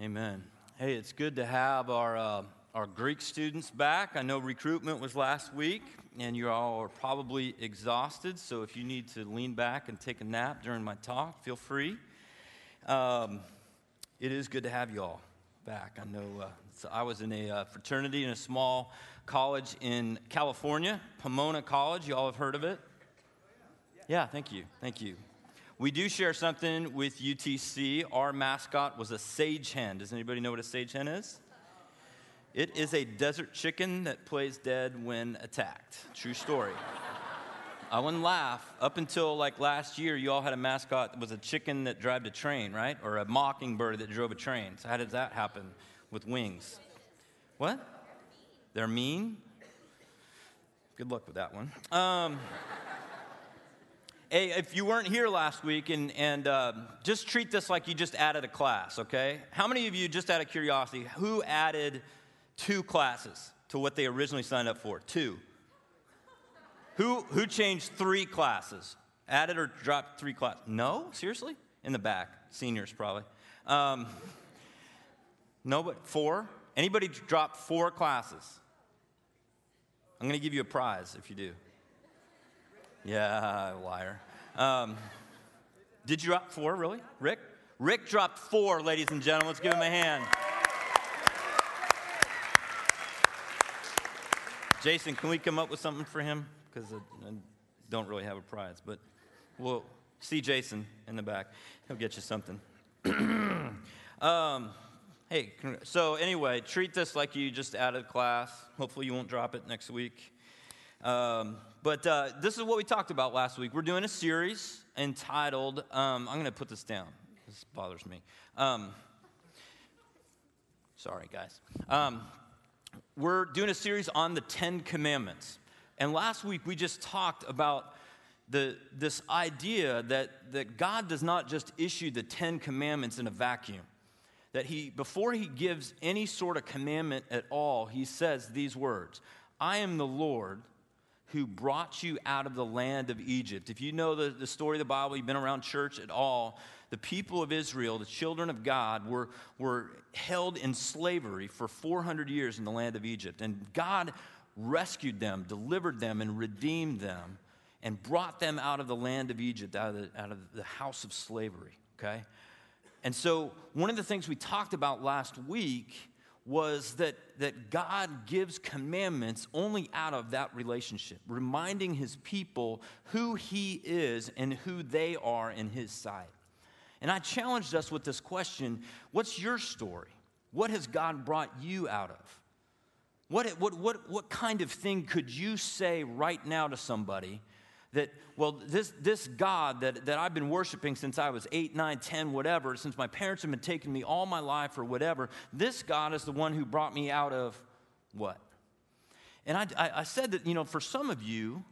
Amen. Hey, it's good to have our, uh, our Greek students back. I know recruitment was last week, and you all are probably exhausted, so if you need to lean back and take a nap during my talk, feel free. Um, it is good to have you all back. I know uh, so I was in a uh, fraternity in a small college in California, Pomona College. You all have heard of it? Yeah, thank you. Thank you. We do share something with UTC. Our mascot was a sage hen. Does anybody know what a sage hen is? It is a desert chicken that plays dead when attacked. True story. I wouldn't laugh. Up until like last year, you all had a mascot that was a chicken that drove a train, right? Or a mockingbird that drove a train. So, how did that happen with wings? What? They're mean? Good luck with that one. Um, Hey, if you weren't here last week, and, and uh, just treat this like you just added a class, okay? How many of you, just out of curiosity, who added two classes to what they originally signed up for? Two. Who, who changed three classes? Added or dropped three classes? No? Seriously? In the back. Seniors, probably. Um, no, but four? Anybody dropped four classes? I'm going to give you a prize if you do. Yeah, liar. Um, did you drop four, really? Rick? Rick dropped four, ladies and gentlemen. Let's give him a hand. Jason, can we come up with something for him? Because I don't really have a prize, but we'll see Jason in the back. He'll get you something. um, hey, so anyway, treat this like you just added class. Hopefully, you won't drop it next week. Um, but uh, this is what we talked about last week. We're doing a series entitled, um, I'm going to put this down. This bothers me. Um, sorry, guys. Um, we're doing a series on the Ten Commandments. And last week we just talked about the, this idea that, that God does not just issue the Ten Commandments in a vacuum. That he, before he gives any sort of commandment at all, he says these words I am the Lord who brought you out of the land of Egypt. If you know the, the story of the Bible, you've been around church at all, the people of Israel, the children of God, were, were held in slavery for 400 years in the land of Egypt. And God rescued them, delivered them, and redeemed them, and brought them out of the land of Egypt, out of the, out of the house of slavery, okay? And so, one of the things we talked about last week was that, that God gives commandments only out of that relationship, reminding his people who he is and who they are in his sight. And I challenged us with this question What's your story? What has God brought you out of? What, what, what, what kind of thing could you say right now to somebody that, well, this, this God that, that I've been worshiping since I was 8, 9, 10, whatever, since my parents have been taking me all my life or whatever, this God is the one who brought me out of what? And I, I, I said that, you know, for some of you,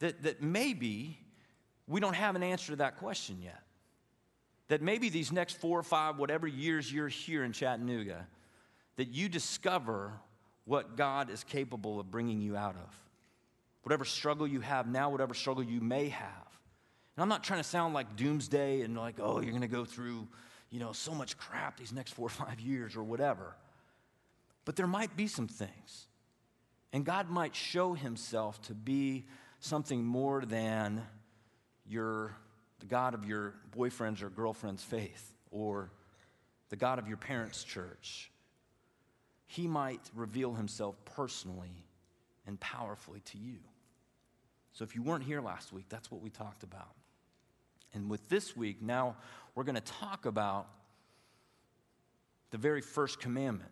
that, that maybe we don't have an answer to that question yet. That maybe these next four or five, whatever years you're here in Chattanooga, that you discover what God is capable of bringing you out of whatever struggle you have now, whatever struggle you may have. And I'm not trying to sound like doomsday and like, oh, you're going to go through, you know, so much crap these next four or five years or whatever. But there might be some things. And God might show himself to be something more than your, the God of your boyfriend's or girlfriend's faith or the God of your parents' church. He might reveal himself personally and powerfully to you. So if you weren't here last week, that's what we talked about. And with this week, now we're going to talk about the very first commandment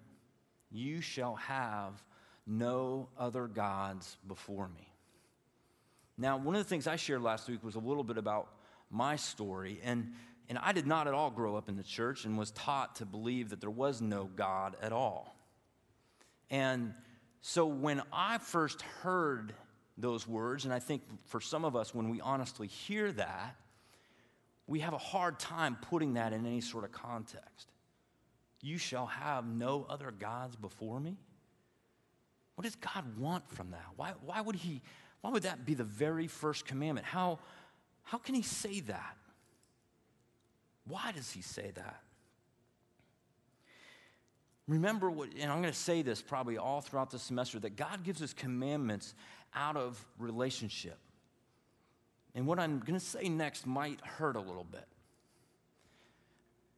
You shall have no other gods before me. Now, one of the things I shared last week was a little bit about my story. And, and I did not at all grow up in the church and was taught to believe that there was no God at all. And so when I first heard those words. And I think for some of us, when we honestly hear that, we have a hard time putting that in any sort of context. You shall have no other gods before me? What does God want from that? Why, why, would, he, why would that be the very first commandment? How, how can he say that? Why does he say that? Remember what, and I'm going to say this probably all throughout the semester, that God gives us commandments out of relationship. And what I'm going to say next might hurt a little bit.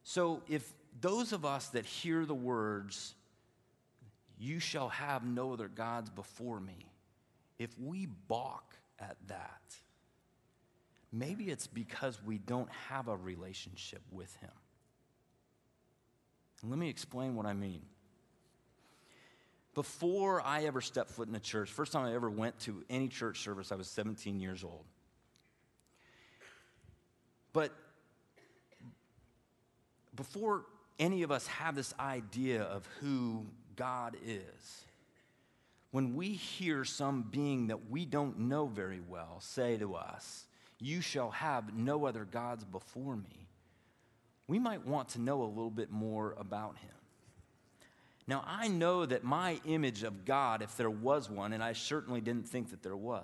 So, if those of us that hear the words, you shall have no other gods before me, if we balk at that, maybe it's because we don't have a relationship with Him. Let me explain what I mean. Before I ever stepped foot in a church, first time I ever went to any church service, I was 17 years old. But before any of us have this idea of who God is, when we hear some being that we don't know very well say to us, You shall have no other gods before me, we might want to know a little bit more about him. Now, I know that my image of God, if there was one, and I certainly didn't think that there was,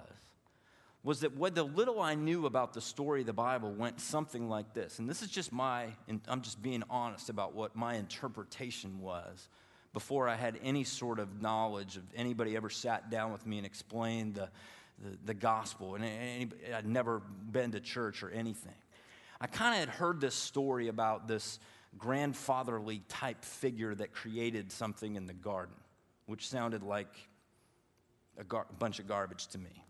was that what the little I knew about the story of the Bible went something like this. And this is just my, I'm just being honest about what my interpretation was before I had any sort of knowledge of anybody ever sat down with me and explained the, the, the gospel. And anybody, I'd never been to church or anything. I kind of had heard this story about this grandfatherly type figure that created something in the garden, which sounded like a gar- bunch of garbage to me.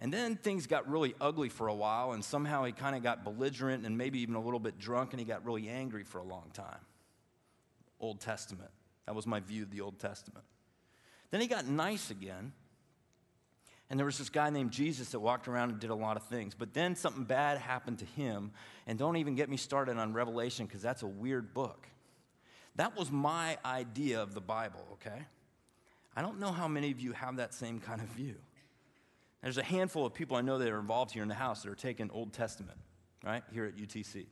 And then things got really ugly for a while, and somehow he kind of got belligerent and maybe even a little bit drunk, and he got really angry for a long time. Old Testament. That was my view of the Old Testament. Then he got nice again, and there was this guy named Jesus that walked around and did a lot of things. But then something bad happened to him, and don't even get me started on Revelation because that's a weird book. That was my idea of the Bible, okay? I don't know how many of you have that same kind of view. There's a handful of people I know that are involved here in the house that are taking Old Testament, right, here at UTC.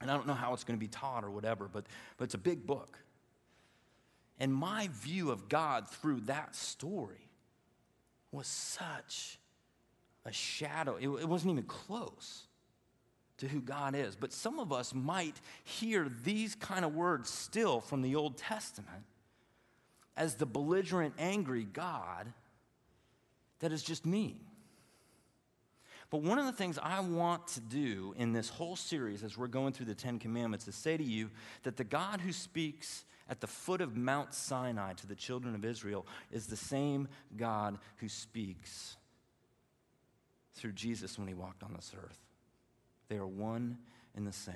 And I don't know how it's going to be taught or whatever, but, but it's a big book. And my view of God through that story was such a shadow. It, it wasn't even close to who God is. But some of us might hear these kind of words still from the Old Testament as the belligerent, angry God that is just mean. But one of the things I want to do in this whole series as we're going through the Ten Commandments is say to you that the God who speaks at the foot of Mount Sinai to the children of Israel is the same God who speaks through Jesus when he walked on this earth. They are one and the same.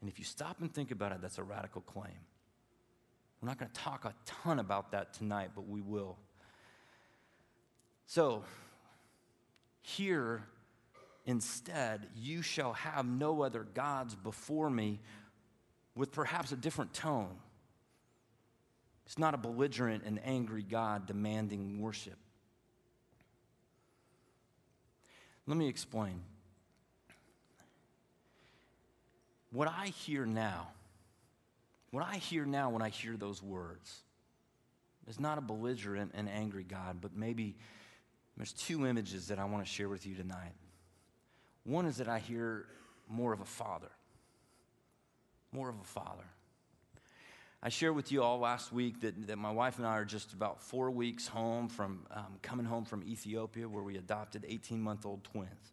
And if you stop and think about it, that's a radical claim. We're not going to talk a ton about that tonight, but we will. So, here instead, you shall have no other gods before me, with perhaps a different tone. It's not a belligerent and angry God demanding worship. Let me explain. What I hear now, what I hear now when I hear those words, is not a belligerent and angry God, but maybe there's two images that I want to share with you tonight. One is that I hear more of a father, more of a father. I shared with you all last week that, that my wife and I are just about four weeks home from um, coming home from Ethiopia, where we adopted 18 month old twins.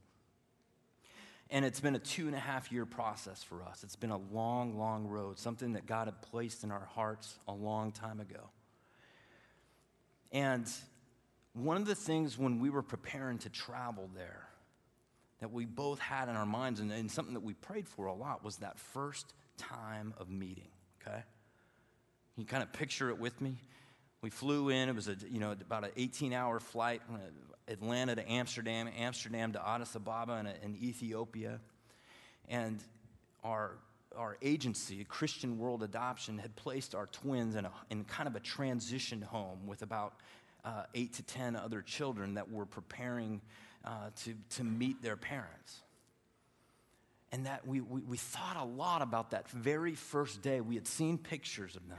And it's been a two and a half year process for us. It's been a long, long road, something that God had placed in our hearts a long time ago. And one of the things when we were preparing to travel there that we both had in our minds and, and something that we prayed for a lot was that first time of meeting, okay? You kind of picture it with me. We flew in. It was a, you know, about an 18-hour flight from Atlanta to Amsterdam, Amsterdam to Addis Ababa in, in Ethiopia. And our, our agency, Christian World Adoption, had placed our twins in, a, in kind of a transition home with about uh, eight to 10 other children that were preparing uh, to, to meet their parents. And that we, we, we thought a lot about that very first day. We had seen pictures of them.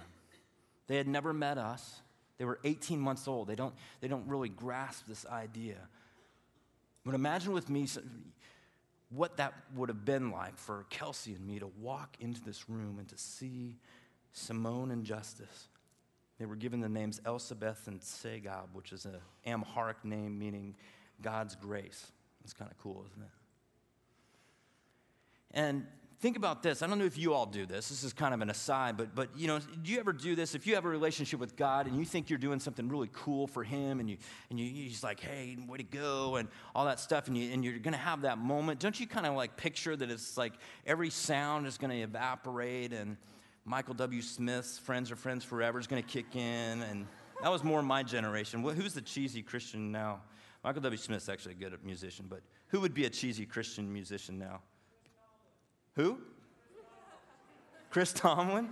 They had never met us. They were 18 months old. They don't, they don't really grasp this idea. But imagine with me what that would have been like for Kelsey and me to walk into this room and to see Simone and Justice. They were given the names Elsabeth and Segab, which is an Amharic name meaning God's grace. It's kind of cool, isn't it? And think about this. I don't know if you all do this. This is kind of an aside, but but you know, do you ever do this? If you have a relationship with God and you think you're doing something really cool for Him, and you and you, he's like, "Hey, way to go," and all that stuff, and you and you're to have that moment. Don't you kind of like picture that it's like every sound is to evaporate, and Michael W. Smith's "Friends Are Friends Forever" is to kick in, and that was more my generation. Who's the cheesy Christian now? Michael W. Smith's actually a good musician, but who would be a cheesy Christian musician now? Who? Chris Tomlin?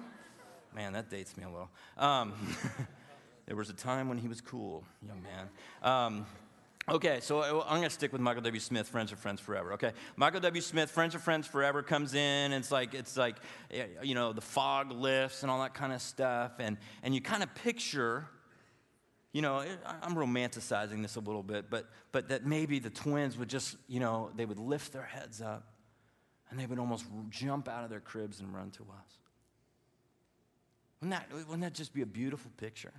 Man, that dates me a little. Um, there was a time when he was cool, young man. Um, okay, so I'm going to stick with Michael W. Smith, Friends are Friends Forever. Okay, Michael W. Smith, Friends are Friends Forever comes in, and it's like it's like you know the fog lifts and all that kind of stuff, and and you kind of picture you know, I'm romanticizing this a little bit, but, but that maybe the twins would just, you know, they would lift their heads up and they would almost jump out of their cribs and run to us. Wouldn't that, wouldn't that just be a beautiful picture?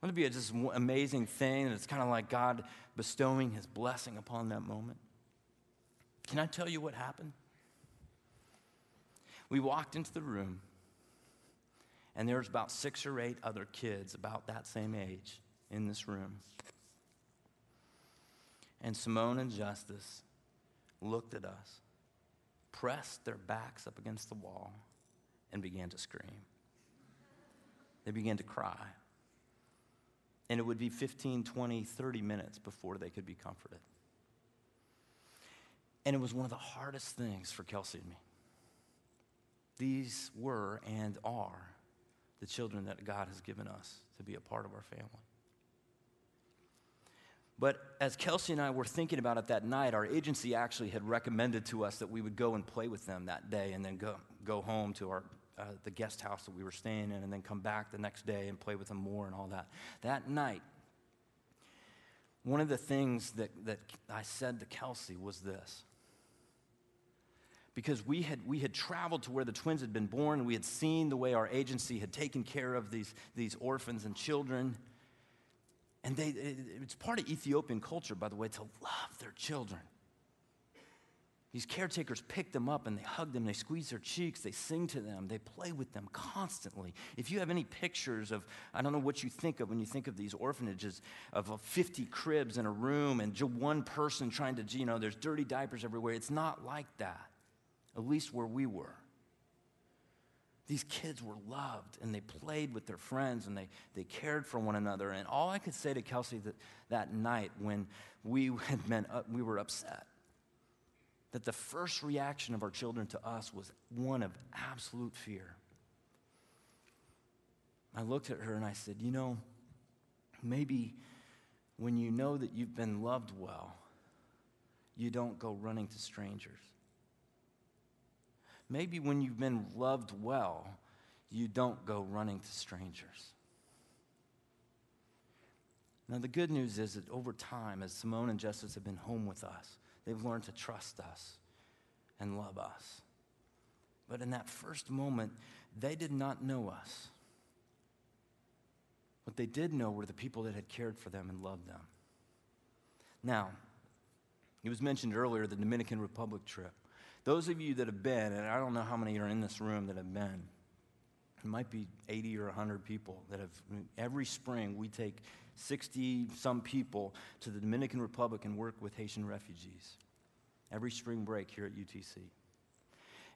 Wouldn't it be a just amazing thing? And it's kind of like God bestowing his blessing upon that moment. Can I tell you what happened? We walked into the room, and there was about six or eight other kids about that same age in this room. And Simone and Justice looked at us pressed their backs up against the wall and began to scream. They began to cry. And it would be 15, 20, 30 minutes before they could be comforted. And it was one of the hardest things for Kelsey and me. These were and are the children that God has given us to be a part of our family. But as Kelsey and I were thinking about it that night, our agency actually had recommended to us that we would go and play with them that day and then go, go home to our, uh, the guest house that we were staying in and then come back the next day and play with them more and all that. That night, one of the things that, that I said to Kelsey was this. Because we had, we had traveled to where the twins had been born, we had seen the way our agency had taken care of these, these orphans and children. And they, it's part of Ethiopian culture, by the way, to love their children. These caretakers pick them up and they hug them, they squeeze their cheeks, they sing to them, they play with them constantly. If you have any pictures of, I don't know what you think of when you think of these orphanages, of 50 cribs in a room and just one person trying to, you know, there's dirty diapers everywhere. It's not like that, at least where we were. These kids were loved and they played with their friends and they, they cared for one another. And all I could say to Kelsey that, that night when we, had been, we were upset, that the first reaction of our children to us was one of absolute fear. I looked at her and I said, You know, maybe when you know that you've been loved well, you don't go running to strangers. Maybe when you've been loved well, you don't go running to strangers. Now, the good news is that over time, as Simone and Justice have been home with us, they've learned to trust us and love us. But in that first moment, they did not know us. What they did know were the people that had cared for them and loved them. Now, it was mentioned earlier the Dominican Republic trip. Those of you that have been, and I don't know how many are in this room that have been, it might be 80 or 100 people that have, every spring we take 60 some people to the Dominican Republic and work with Haitian refugees. Every spring break here at UTC.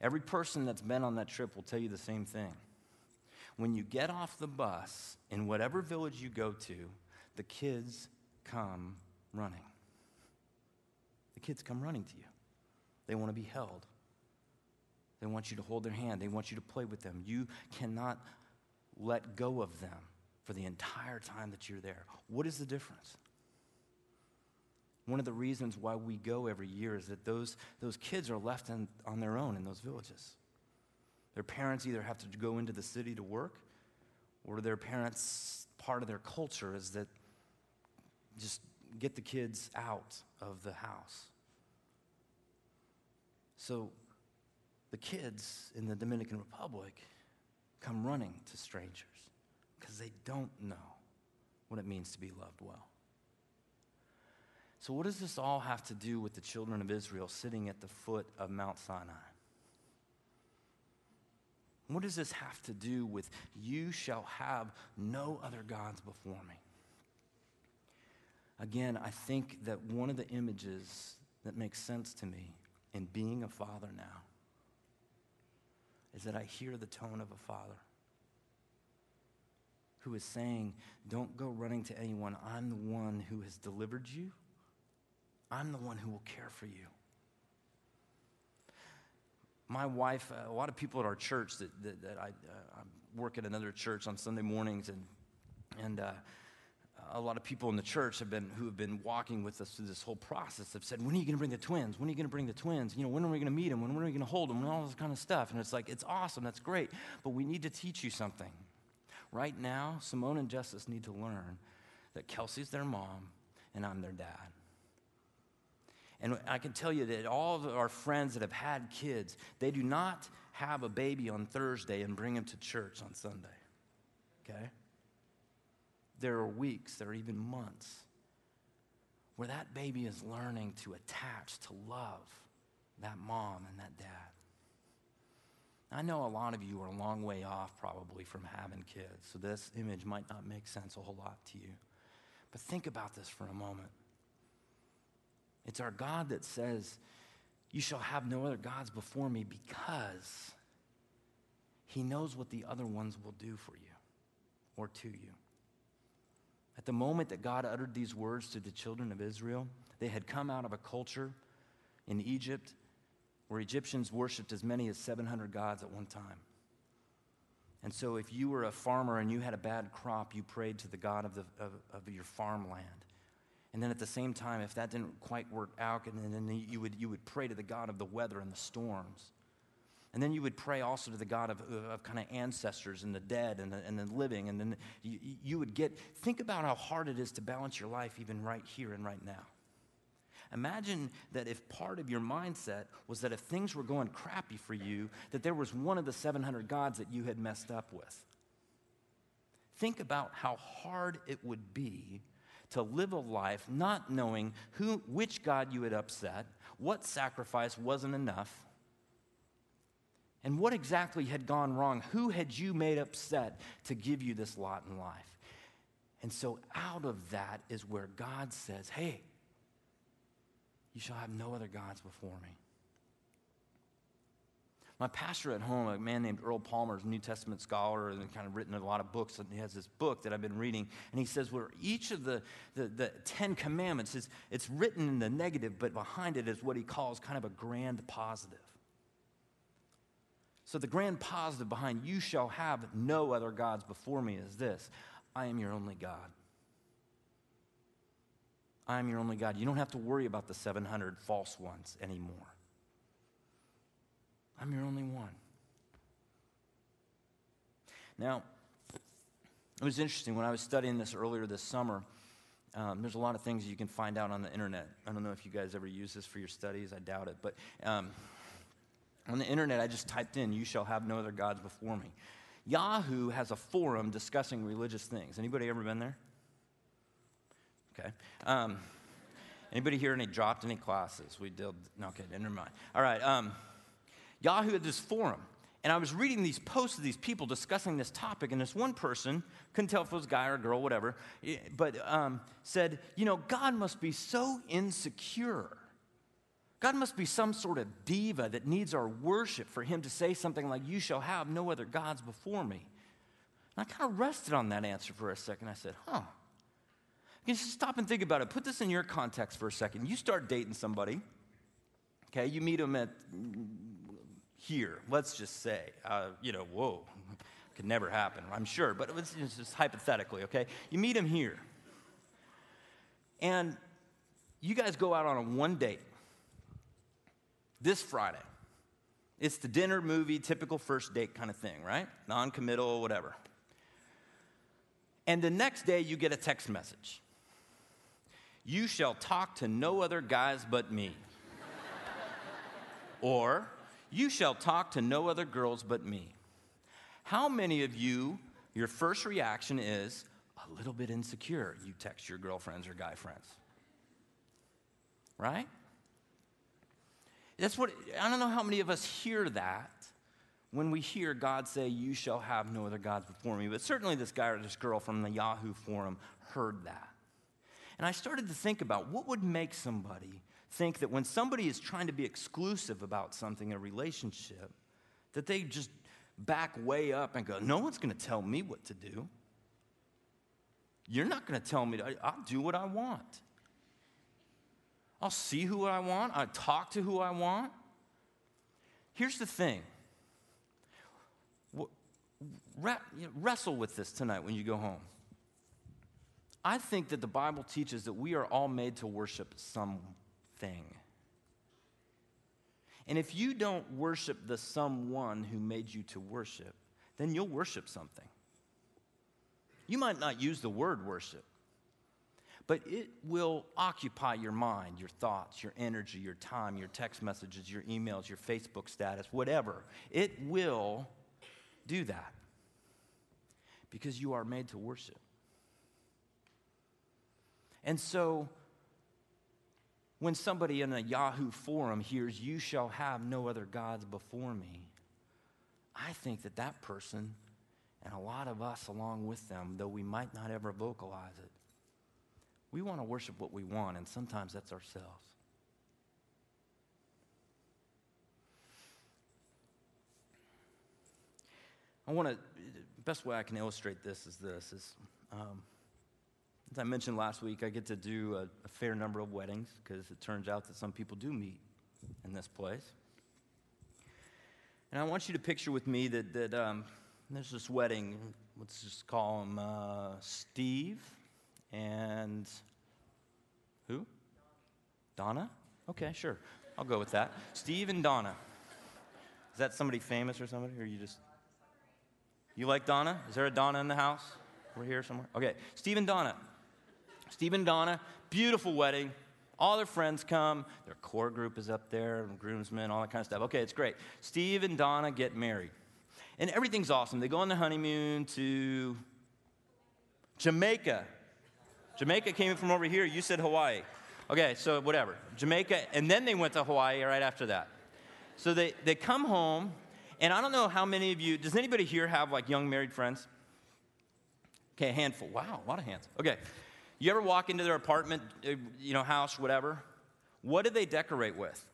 Every person that's been on that trip will tell you the same thing. When you get off the bus in whatever village you go to, the kids come running. The kids come running to you. They want to be held. They want you to hold their hand. They want you to play with them. You cannot let go of them for the entire time that you're there. What is the difference? One of the reasons why we go every year is that those, those kids are left in, on their own in those villages. Their parents either have to go into the city to work, or their parents, part of their culture is that just get the kids out of the house. So the kids in the Dominican Republic come running to strangers because they don't know what it means to be loved well. So, what does this all have to do with the children of Israel sitting at the foot of Mount Sinai? What does this have to do with you shall have no other gods before me? Again, I think that one of the images that makes sense to me in being a father now is that I hear the tone of a father who is saying, Don't go running to anyone. I'm the one who has delivered you, I'm the one who will care for you. My wife, a lot of people at our church that, that, that I, uh, work at another church on Sunday mornings, and, and uh, a lot of people in the church have been, who have been walking with us through this whole process have said, when are you going to bring the twins? When are you going to bring the twins? You know, when are we going to meet them? When, are we going to hold them? And all this kind of stuff. And it's like, it's awesome. That's great. But we need to teach you something. Right now, Simone and Justice need to learn that Kelsey's their mom and I'm their dad. And I can tell you that all of our friends that have had kids, they do not have a baby on Thursday and bring him to church on Sunday. Okay? There are weeks, there are even months where that baby is learning to attach, to love that mom and that dad. I know a lot of you are a long way off probably from having kids, so this image might not make sense a whole lot to you. But think about this for a moment. It's our God that says, You shall have no other gods before me because he knows what the other ones will do for you or to you. At the moment that God uttered these words to the children of Israel, they had come out of a culture in Egypt where Egyptians worshiped as many as 700 gods at one time. And so, if you were a farmer and you had a bad crop, you prayed to the God of, the, of, of your farmland. And then at the same time, if that didn't quite work out, and then you would, you would pray to the God of the weather and the storms. And then you would pray also to the God of, of kind of ancestors and the dead and the, and the living. And then you, you would get, think about how hard it is to balance your life even right here and right now. Imagine that if part of your mindset was that if things were going crappy for you, that there was one of the 700 gods that you had messed up with. Think about how hard it would be to live a life not knowing who, which God you had upset, what sacrifice wasn't enough, and what exactly had gone wrong? Who had you made upset to give you this lot in life? And so, out of that is where God says, Hey, you shall have no other gods before me. My pastor at home, a man named Earl Palmer, is a New Testament scholar and kind of written a lot of books. And he has this book that I've been reading. And he says, where each of the, the, the Ten Commandments is it's written in the negative, but behind it is what he calls kind of a grand positive. So, the grand positive behind you shall have no other gods before me is this I am your only God. I am your only God. You don't have to worry about the 700 false ones anymore. I'm your only one. Now, it was interesting when I was studying this earlier this summer. Um, there's a lot of things you can find out on the internet. I don't know if you guys ever use this for your studies. I doubt it. But um, on the internet, I just typed in, You shall have no other gods before me. Yahoo has a forum discussing religious things. Anybody ever been there? Okay. Um, anybody here any dropped any classes? We did. No, okay, never mind. All right. Um, Yahoo had this forum, and I was reading these posts of these people discussing this topic, and this one person couldn't tell if it was a guy or a girl, whatever, eh, but um, said, "You know, God must be so insecure." God must be some sort of diva that needs our worship for him to say something like, You shall have no other gods before me. And I kind of rested on that answer for a second. I said, Huh. You just stop and think about it. Put this in your context for a second. You start dating somebody, okay? You meet them at here, let's just say. Uh, you know, whoa, could never happen, I'm sure, but it's just hypothetically, okay? You meet him here. And you guys go out on a one date this Friday. It's the dinner movie, typical first date kind of thing, right? Non committal, whatever. And the next day, you get a text message You shall talk to no other guys but me. or, You shall talk to no other girls but me. How many of you, your first reaction is a little bit insecure? You text your girlfriends or guy friends. Right? That's what, I don't know how many of us hear that when we hear God say, You shall have no other gods before me. But certainly this guy or this girl from the Yahoo forum heard that. And I started to think about what would make somebody think that when somebody is trying to be exclusive about something, a relationship, that they just back way up and go, No one's going to tell me what to do. You're not going to tell me, to, I'll do what I want. I'll see who I want, I talk to who I want. Here's the thing wrestle with this tonight when you go home. I think that the Bible teaches that we are all made to worship something. And if you don't worship the someone who made you to worship, then you'll worship something. You might not use the word worship, but it will occupy your mind, your thoughts, your energy, your time, your text messages, your emails, your Facebook status, whatever. It will do that because you are made to worship. And so, when somebody in a Yahoo forum hears, You shall have no other gods before me, I think that that person, and a lot of us along with them, though we might not ever vocalize it, we want to worship what we want, and sometimes that's ourselves. I want to, the best way I can illustrate this is this, is, um, as I mentioned last week, I get to do a, a fair number of weddings because it turns out that some people do meet in this place. And I want you to picture with me that, that um, there's this wedding, let's just call him uh, Steve and who? Donna? Okay, sure. I'll go with that. Steve and Donna. Is that somebody famous or somebody, or you just. You like Donna? Is there a Donna in the house? We're here somewhere? Okay, Steve and Donna. Steve and Donna, beautiful wedding. All their friends come. Their core group is up there, groomsmen, all that kind of stuff. Okay, it's great. Steve and Donna get married. And everything's awesome. They go on the honeymoon to Jamaica. Jamaica came in from over here. You said Hawaii. Okay, so whatever. Jamaica, and then they went to Hawaii right after that. So they, they come home, and I don't know how many of you, does anybody here have like young married friends? Okay, a handful. Wow, a lot of hands. Okay. You ever walk into their apartment, uh, you know, house, whatever? What do they decorate with?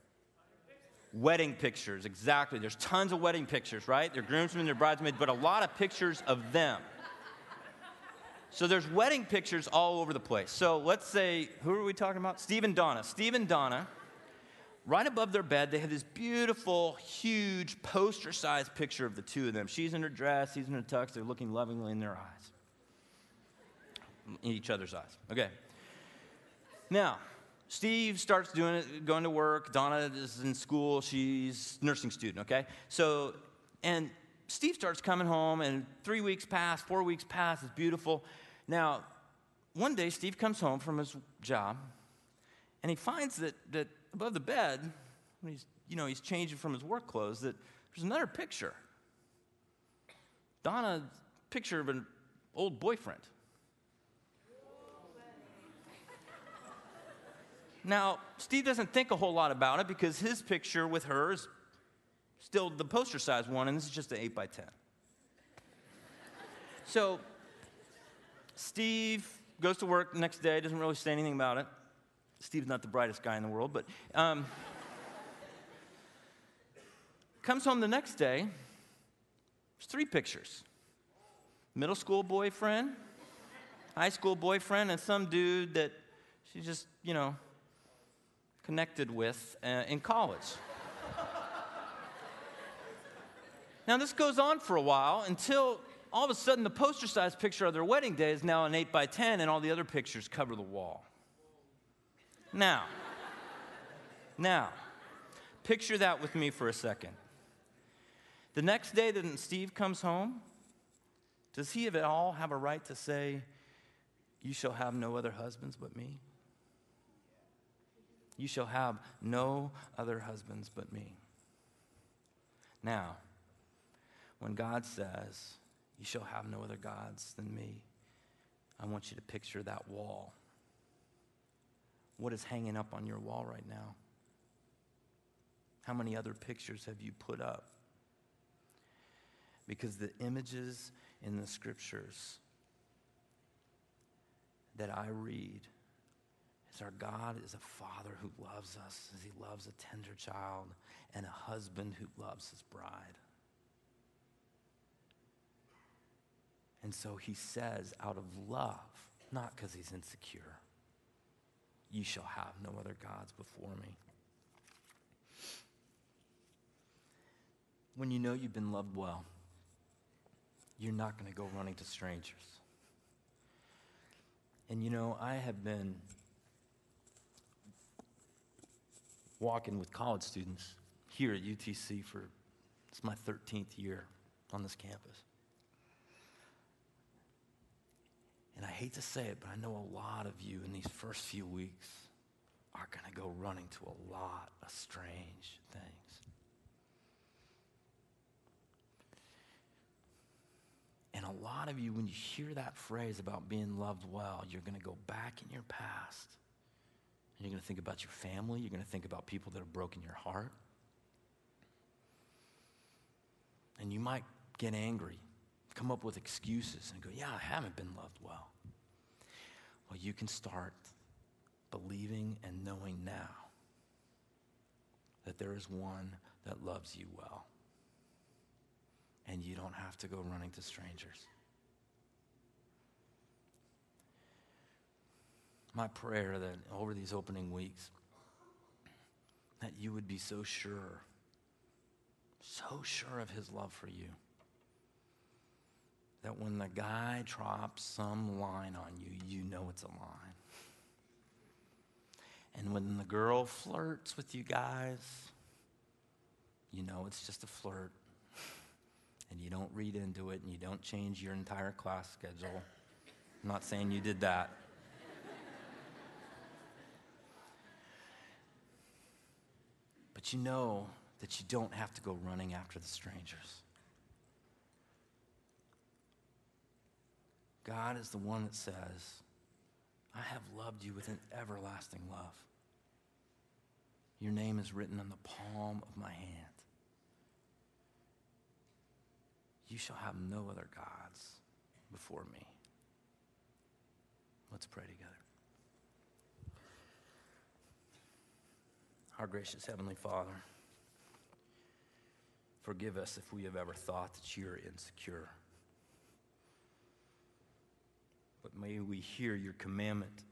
Wedding pictures, exactly. There's tons of wedding pictures, right? They're groomsmen, they're bridesmaids, but a lot of pictures of them. So there's wedding pictures all over the place. So let's say, who are we talking about? Steve and Donna. Steve and Donna, right above their bed, they have this beautiful, huge poster sized picture of the two of them. She's in her dress, he's in her tux, they're looking lovingly in their eyes in each other's eyes. Okay. Now, Steve starts doing it, going to work. Donna is in school. She's nursing student, okay? So, and Steve starts coming home, and three weeks pass, four weeks pass. It's beautiful. Now, one day, Steve comes home from his job, and he finds that, that above the bed, when he's, you know, he's changing from his work clothes, that there's another picture. Donna, picture of an old boyfriend. Now, Steve doesn't think a whole lot about it because his picture with her is still the poster size one, and this is just an 8 by 10. So, Steve goes to work next day, doesn't really say anything about it. Steve's not the brightest guy in the world, but um, comes home the next day. There's three pictures middle school boyfriend, high school boyfriend, and some dude that she just, you know, connected with uh, in college. Now, this goes on for a while until all of a sudden the poster sized picture of their wedding day is now an 8 by 10 and all the other pictures cover the wall. Now, now, picture that with me for a second. The next day that Steve comes home, does he at all have a right to say, You shall have no other husbands but me? You shall have no other husbands but me. Now, when God says, You shall have no other gods than me, I want you to picture that wall. What is hanging up on your wall right now? How many other pictures have you put up? Because the images in the scriptures that I read is our God is a father who loves us as he loves a tender child and a husband who loves his bride. And so he says, out of love, not because he's insecure, you shall have no other gods before me. When you know you've been loved well, you're not going to go running to strangers. And you know, I have been walking with college students here at UTC for it's my 13th year on this campus. And I hate to say it, but I know a lot of you in these first few weeks are going to go running to a lot of strange things. And a lot of you, when you hear that phrase about being loved well, you're going to go back in your past. And you're going to think about your family. You're going to think about people that have broken your heart. And you might get angry, come up with excuses, and go, Yeah, I haven't been loved well. Well, you can start believing and knowing now that there is one that loves you well and you don't have to go running to strangers. My prayer that over these opening weeks, that you would be so sure, so sure of his love for you, that when the guy drops some line on you, you know it's a line. And when the girl flirts with you guys, you know it's just a flirt and you don't read into it and you don't change your entire class schedule. I'm not saying you did that. but you know that you don't have to go running after the strangers. God is the one that says, I have loved you with an everlasting love. Your name is written on the palm of my hand. You shall have no other gods before me. Let's pray together. Our gracious Heavenly Father, forgive us if we have ever thought that you're insecure. But may we hear your commandment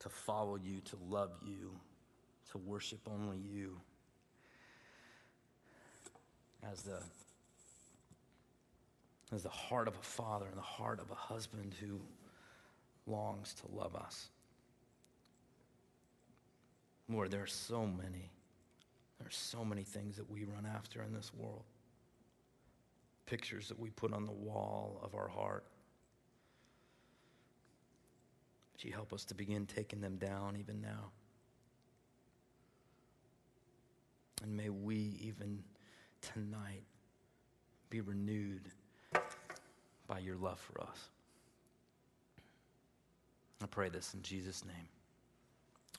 to follow you, to love you, to worship only you as the, as the heart of a father and the heart of a husband who longs to love us. Lord, there are so many, there are so many things that we run after in this world. Pictures that we put on the wall of our heart. Would you help us to begin taking them down even now? And may we even tonight be renewed by your love for us. I pray this in Jesus' name.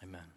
Amen.